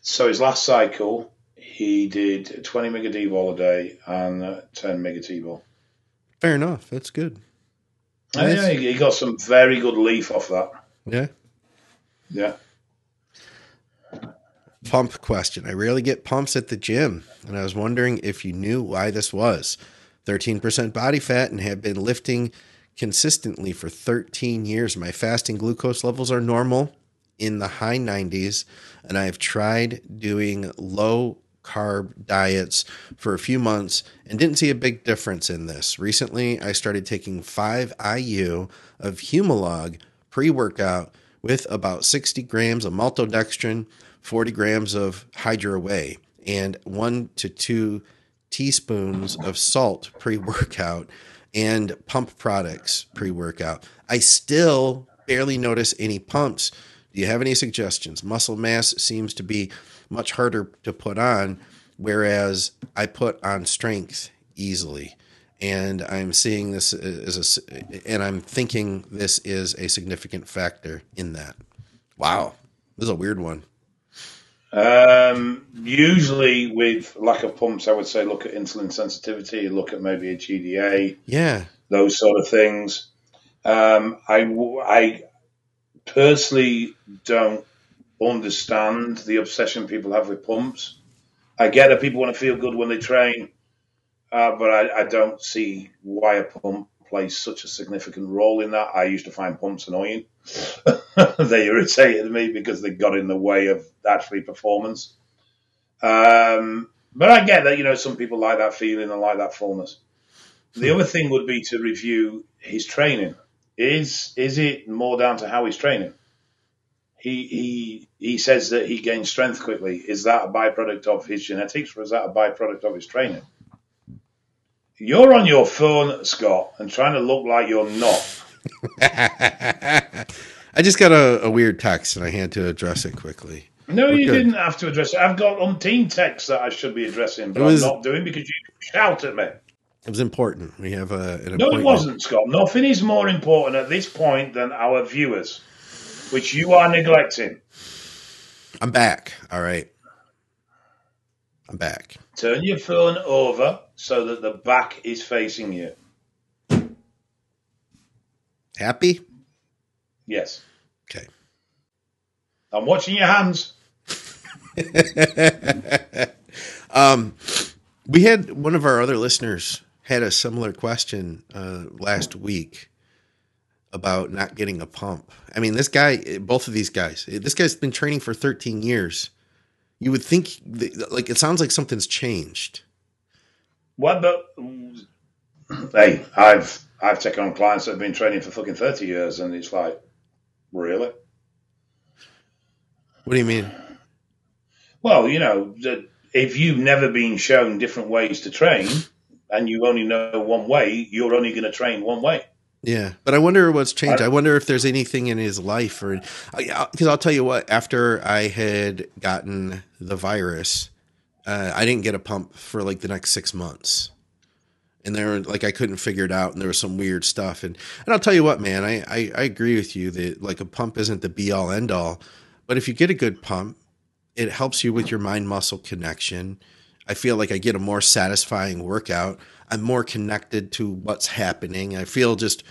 So his last cycle, he did 20 mega D-bol a day and 10 mega T-bol. Fair enough. That's good. Nice. Yeah, he got some very good leaf off that. Yeah. Yeah. Pump question. I rarely get pumps at the gym, and I was wondering if you knew why this was. 13% body fat and have been lifting consistently for 13 years. My fasting glucose levels are normal in the high 90s, and I've tried doing low carb diets for a few months and didn't see a big difference in this. Recently, I started taking 5 IU of Humalog pre workout with about 60 grams of maltodextrin, 40 grams of Hydro Whey, and 1 to 2 teaspoons of salt pre workout and pump products pre workout. I still barely notice any pumps do you have any suggestions? Muscle mass seems to be much harder to put on, whereas I put on strength easily. And I'm seeing this as a, and I'm thinking this is a significant factor in that. Wow, this is a weird one. Um, usually, with lack of pumps, I would say look at insulin sensitivity, look at maybe a GDA, yeah, those sort of things. Um, I, I, personally don't understand the obsession people have with pumps. I get that people want to feel good when they train, uh, but I, I, don't see why a pump plays such a significant role in that. I used to find pumps annoying. [LAUGHS] they irritated me because they got in the way of actually performance. Um, but I get that, you know, some people like that feeling and like that fullness. The other thing would be to review his training. Is is it more down to how he's training? He he he says that he gains strength quickly. Is that a byproduct of his genetics, or is that a byproduct of his training? You're on your phone, Scott, and trying to look like you're not. [LAUGHS] I just got a, a, weird text and I had to address it quickly. No, We're you good. didn't have to address it. I've got umpteen texts that I should be addressing, but was, I'm not doing because you shout at me. It was important. We have a, an No, it wasn't, Scott. Nothing is more important at this point than our viewers, which you are neglecting. I'm back. All right. I'm back. Turn your phone over so that the back is facing you. Happy? Yes. Okay. I'm watching your hands. [LAUGHS] Um, we had one of our other listeners had a similar question uh, last week about not getting a pump. I mean, this guy, both of these guys, this guy's been training for 13 years. You would think, like, it sounds like something's changed. What, but hey, I've I've taken on clients that have been training for fucking 30 years, and it's like, really? What do you mean? Well, you know, if you've never been shown different ways to train and you only know one way, you're only going to train one way. Yeah, but I wonder what's changed. I wonder if there's anything in his life, or because I'll tell you what. After I had gotten the virus, uh, I didn't get a pump for like the next six months, and there, like, I couldn't figure it out, and there was some weird stuff. And and I'll tell you what, man, I I, I agree with you that like a pump isn't the be all end all, but if you get a good pump, it helps you with your mind muscle connection. I feel like I get a more satisfying workout. I'm more connected to what's happening. I feel just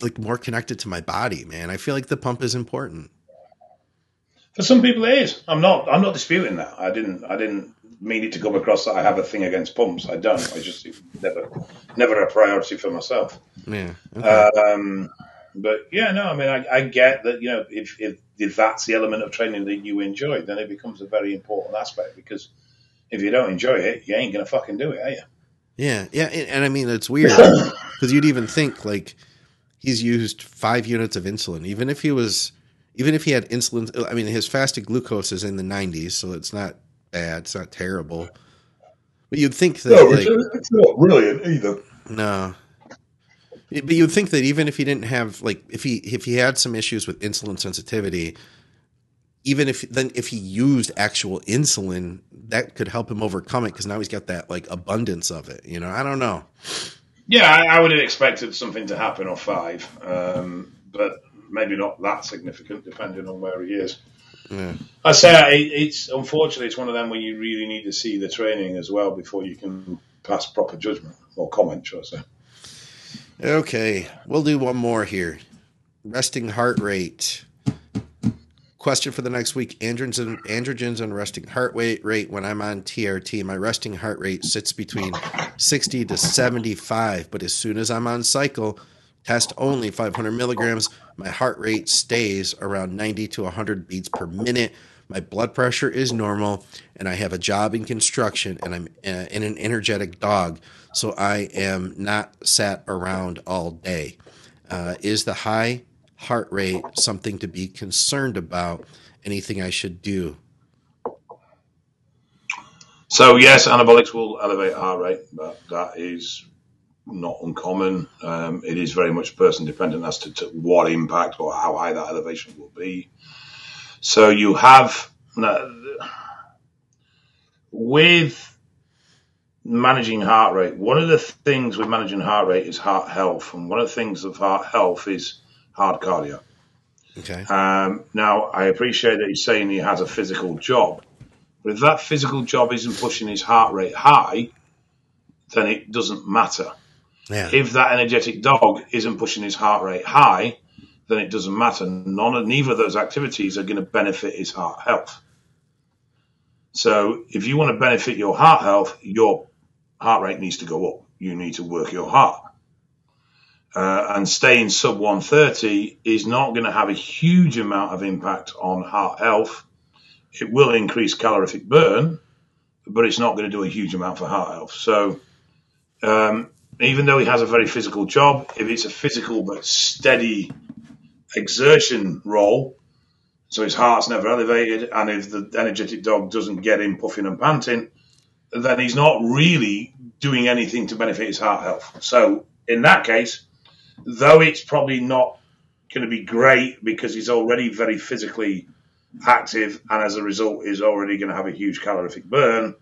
like more connected to my body, man. I feel like the pump is important. For some people, it is. I'm not. I'm not disputing that. I didn't. I didn't mean it to come across that I have a thing against pumps. I don't. I just never, never a priority for myself. Yeah. Okay. Um, but yeah, no. I mean, I, I get that. You know, if, if if that's the element of training that you enjoy, then it becomes a very important aspect because if you don't enjoy it, you ain't gonna fucking do it, are you? Yeah, yeah, and, and I mean it's weird [COUGHS] because you'd even think like he's used five units of insulin, even if he was, even if he had insulin. Uh, I mean, his fasted glucose is in the 90s, so it's not bad, it's not terrible. But you'd think that no, like, it's not brilliant either. No, but you'd think that even if he didn't have like if he if he had some issues with insulin sensitivity, even if then if he used actual insulin, that could help him overcome it because now he's got that like abundance of it. You know, I don't know. Yeah, I, I would have expected something to happen or five, um, but maybe not that significant, depending on where he is. Yeah. I say it's unfortunately it's one of them where you really need to see the training as well before you can pass proper judgment or comment, should I say? Okay, we'll do one more here. Resting heart rate. Question for the next week: androgens, androgens and resting heart rate rate. When I'm on TRT, my resting heart rate sits between 60 to 75. But as soon as I'm on cycle, test only 500 milligrams, my heart rate stays around 90 to 100 beats per minute. My blood pressure is normal, and I have a job in construction, and I'm uh, in an energetic dog, so I am not sat around all day. Uh, is the high heart rate something to be concerned about? Anything I should do? So yes, anabolics will elevate heart rate, but that is not uncommon. Um, it is very much person dependent as to, to, what impact or how high that elevation will be. So you have with managing heart rate. One of the things with managing heart rate is heart health, and one of the things of heart health is hard cardio. Okay. Um, now, I appreciate that he's saying he has a physical job, but if that physical job isn't pushing his heart rate high, then it doesn't matter. Yeah. If that energetic dog isn't pushing his heart rate high, then it doesn't matter. None of neither of those activities are going to benefit his heart health. So, if you want to benefit your heart health, your heart rate needs to go up. You need to work your heart uh, and staying sub 130 is not going to have a huge amount of impact on heart health. It will increase calorific burn, but it's not going to do a huge amount for heart health. So, um, even though he has a very physical job, if it's a physical but steady exertion role, so his heart's never elevated, and if the energetic dog doesn't get him puffing and panting, then he's not really doing anything to benefit his heart health. So, in that case, though it's probably not going to be great because he's already very physically active and as a result is already going to have a huge calorific burn,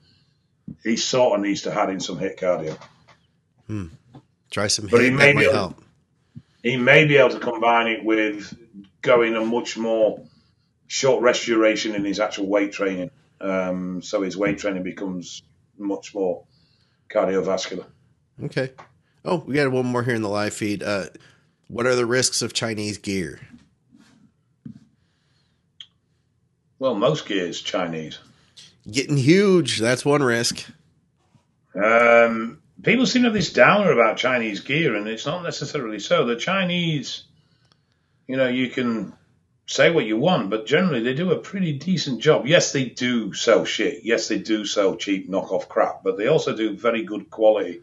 he sort of needs to add in some HIIT cardio. Hmm. Try some but HIIT, he may be able, help. He may be able to combine it with going a much more short rest duration in his actual weight training. Um, so his weight training becomes much more cardiovascular. Okay. Oh, we got one more here in the live feed. Uh, what are the risks of Chinese gear? Well, most gear is Chinese. Getting huge. That's one risk. Um, people seem to have this downer about Chinese gear, and it's not necessarily so. The Chinese, you know, you can say what you want, but generally they do a pretty decent job. Yes, they do sell shit. Yes, they do sell cheap knockoff crap, but they also do very good quality.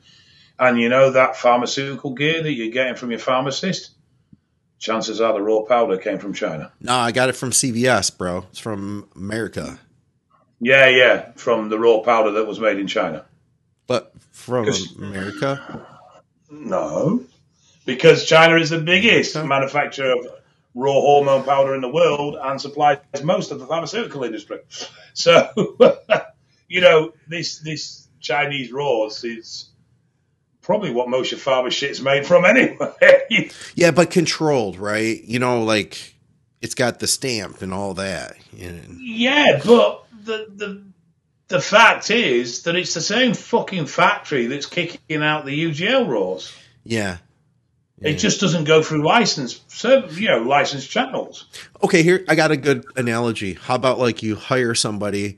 And you know that pharmaceutical gear that you're getting from your pharmacist? Chances are the raw powder came from China. No, I got it from CVS, bro. It's from America. Yeah, yeah, from the raw powder that was made in China. But from America? No, because China is the biggest manufacturer of raw hormone powder in the world and supplies most of the pharmaceutical industry. [LAUGHS] So, [LAUGHS] you know, this this Chinese raws is probably what most of pharma shit's made from anyway. [LAUGHS] Yeah, but controlled, right? You know, like it's got the stamp and all that. And yeah, but the the the fact is that it's the same fucking factory that's kicking out the UGL raws. yeah. It just doesn't go through license, you know, licensed channels. Okay, here I got a good analogy. How about like you hire somebody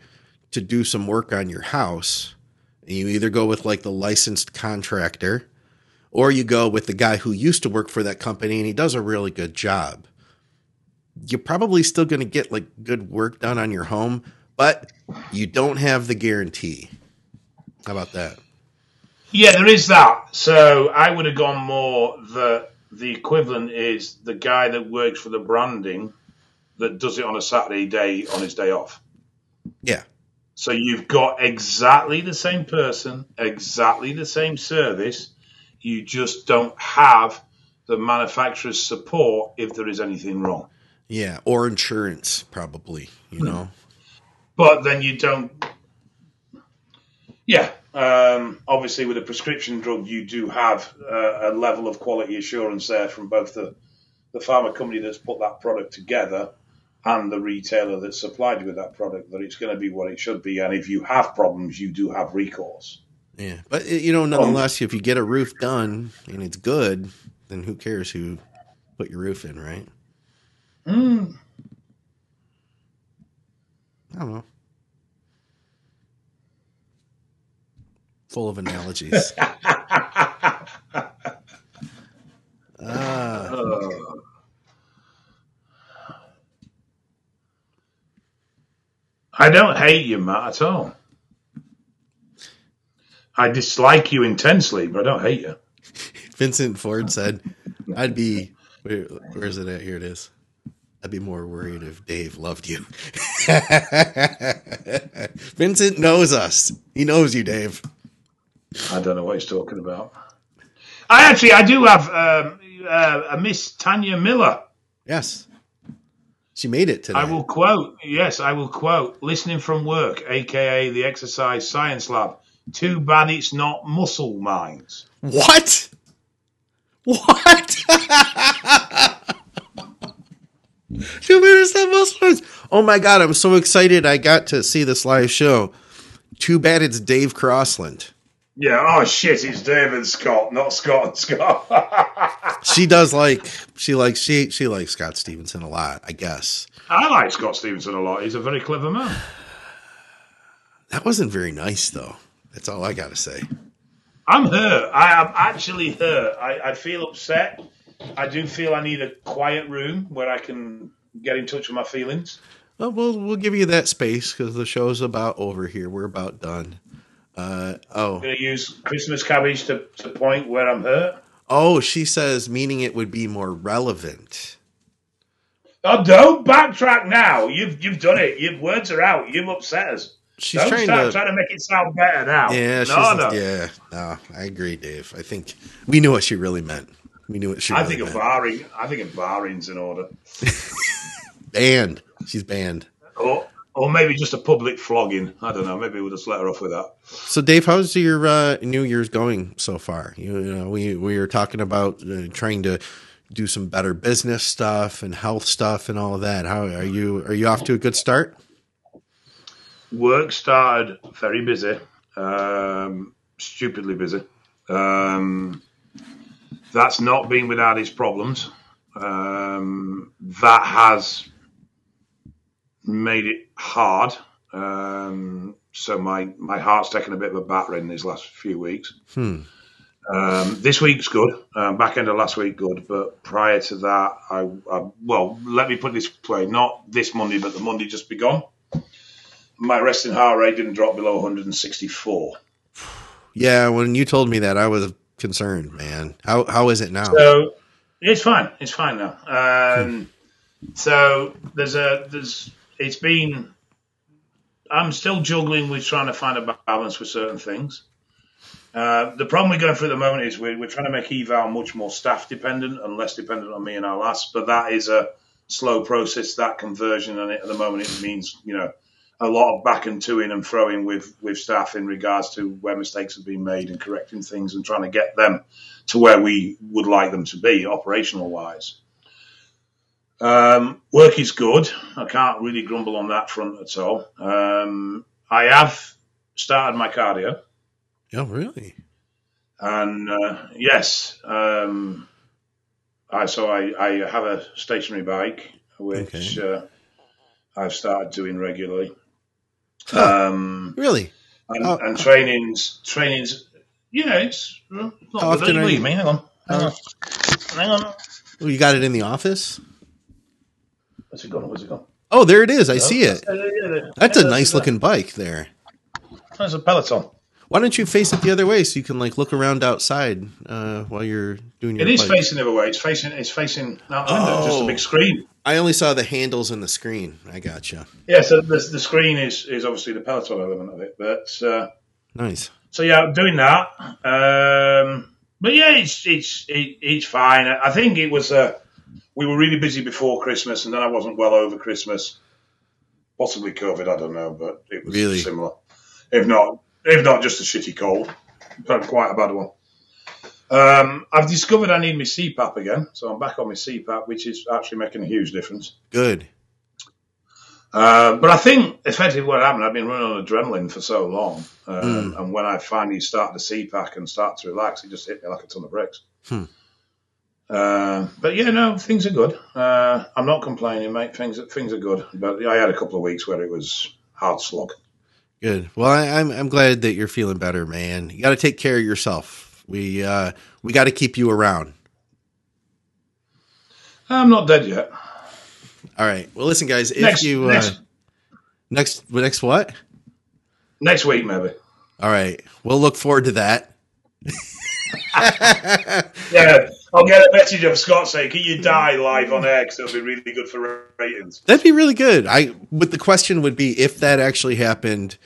to do some work on your house, you either go with like the licensed contractor, or you go with the guy who used to work for that company and he does a really good job. You're probably still going to get like good work done on your home, but you don't have the guarantee. How about that? Yeah, there is that. So I would have gone more the the equivalent is the guy that works for the branding that does it on a Saturday day on his day off. Yeah. So you've got exactly the same person, exactly the same service. You just don't have the manufacturer's support if there is anything wrong. Yeah, or insurance probably, you know. But then you don't. Yeah, um, obviously with a prescription drug, you do have uh, a level of quality assurance there from both the the pharma company that's put that product together and the retailer that supplied you with that product that it's going to be what it should be. And if you have problems, you do have recourse. Yeah, but you know, nonetheless, if you get a roof done and it's good, then who cares who put your roof in, right? Mm. I don't know. Full of analogies. [LAUGHS] Ah, Uh, I don't hate you, Matt, at all. I dislike you intensely, but I don't hate you. Vincent Ford said, "I'd be where, where is it at? Here it is. I'd be more worried if Dave loved you." [LAUGHS] Vincent knows us. He knows you, Dave. I don't know what he's talking about. I actually, I do have um, uh, a Miss Tanya Miller. Yes, she made it today. I will quote, yes, I will quote, listening from work, aka the exercise science lab. Too bad it's not muscle minds. What? What? Two minutes that most words. Oh my god, I'm so excited I got to see this live show. Too bad it's Dave Crossland. Yeah, oh shit, it's David Scott, not Scott and Scott. [LAUGHS] She does like she likes she she likes Scott Stevenson a lot, I guess. I like Scott Stevenson a lot. He's a very clever man. That wasn't very nice though. That's all I gotta say. I'm hurt. I am actually hurt. I, I feel upset. I do feel I need a quiet room where I can get in touch with my feelings. Well, we'll we'll give you that space because the show's about over here. We're about done. Uh, oh, I'm going to use Christmas cabbage to, to point where I'm hurt. oh, she says meaning it would be more relevant. Oh, don't backtrack now. You've you've done it. Your words are out. You've upset us. She's don't trying start to. trying to make it sound better now. Yeah, she's, no, no. yeah, no, I agree, Dave. I think we knew what she really meant. We knew what she. I really think a meant. barring. I think a barring's in order, [LAUGHS] banned. She's banned. or or maybe just a public flogging. I don't know. Maybe we'll just let her off with that. So, Dave, how's your uh, New Year's going so far? You, you know, we we were talking about uh, trying to do some better business stuff and health stuff and all of that. How are you? Are you off to a good start? Work started very busy, um, stupidly busy. Um, that's not been without its problems. Um, that has made it hard. Um, so my my heart's taken a bit of a battering these last few weeks. Hmm. Um, this week's good. Um, back end of last week, good. But prior to that, I, I well, let me put this way: not this Monday, but the Monday just begun. My resting heart rate didn't drop below 164. Yeah, when you told me that, I was concerned, man. How how is it now? So it's fine. It's fine now. Um, so there's a there's it's been. I'm still juggling with trying to find a balance with certain things. Uh, the problem we're going through at the moment is we're, we're trying to make eval much more staff dependent and less dependent on me and our lass, but that is a slow process. That conversion, and at the moment it means you know a lot of back and to in and throwing with with staff in regards to where mistakes have been made and correcting things and trying to get them to where we would like them to be operational wise. Um, work is good. I can't really grumble on that front at all. Um, I have started my cardio. Oh, really? And uh, yes, um, I so I, I have a stationary bike which Okay. uh, I've started doing regularly. Huh. Um, Really? and, Oh. and trainings, trainings. Yeah, it's not How often are you-. Hang on, hang on, hang on. Oh, you got it in the office? Where's it gone? Where's it gone? Oh, there it is. I see it. Yeah, yeah, yeah. That's a nice looking bike there. That's a Peloton. Why don't you face it the other way so you can like look around outside uh, while you're doing your It is bike? facing the other way. It's facing. It's facing out window. Just a Oh. big screen. I only saw the handles and the screen. I gotcha. Yeah. So the, the screen is is obviously the Peloton element of it. But uh, Nice. so yeah, I'm doing that. Um, but yeah, it's it's it, it's fine. I think it was. Uh, we were really busy before Christmas, and then I wasn't well over Christmas. Possibly COVID, I don't know, but it was Really? similar. If not, if not, just a shitty cold, but quite a bad one. Um, I've discovered I need my CPAP again, so I'm back on my CPAP, which is actually making a huge difference. Good. Uh, but I think effectively what happened, I've been running on adrenaline for so long, um, and when I finally start the CPAP and start to relax, it just hit me like a ton of bricks. Hmm. Uh, but yeah, no, things are good. Uh, I'm not complaining, mate. Things things are good. But I had a couple of weeks where it was hard slog. Good. Well, I, I'm I'm glad that you're feeling better, man. You got to take care of yourself. We uh we got to keep you around. I'm not dead yet. All right. Well, listen, guys. If Next- you uh, next- next next what? Next week, maybe. All right. We'll look forward to that. [LAUGHS] Yeah, I'll get a message of Scott saying, "Can you die live on air? Because it'll be really good for ratings." That'd be really good. I but the question would be if that actually happened,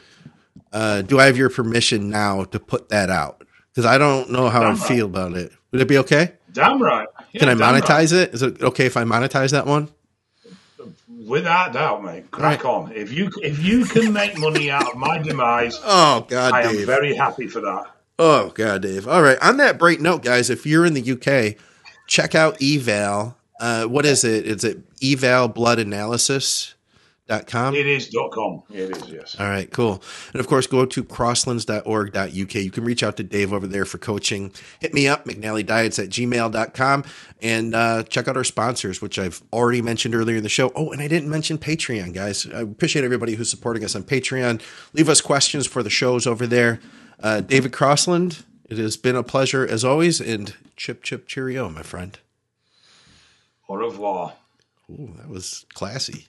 uh, do I have your permission now to put that out? Because I don't know how I right. feel about it. Would it be okay? Damn right. Yeah, Can I damn right. monetize it? Is it okay if I monetize that one? Without doubt, mate. Crack on. If you if you can make money out of my demise, [LAUGHS] Oh God, I am very happy for that. Oh God, Dave. All right. On that bright note, guys, if you're in the UK, check out eval. Uh, what is it? Is it evalbloodanalysis.com? It is dot com. It is yes. All right, cool. And of course, go to crosslands.org.uk. You can reach out to Dave over there for coaching. Hit me up, McNallyDiets at gmail.com. And uh, check out our sponsors, which I've already mentioned earlier in the show. Oh, and I didn't mention Patreon, guys. I appreciate everybody who's supporting us on Patreon. Leave us questions for the shows over there. Uh, David Crossland, it has been a pleasure as always. And chip, chip, cheerio, my friend. Au revoir. Ooh, that was classy.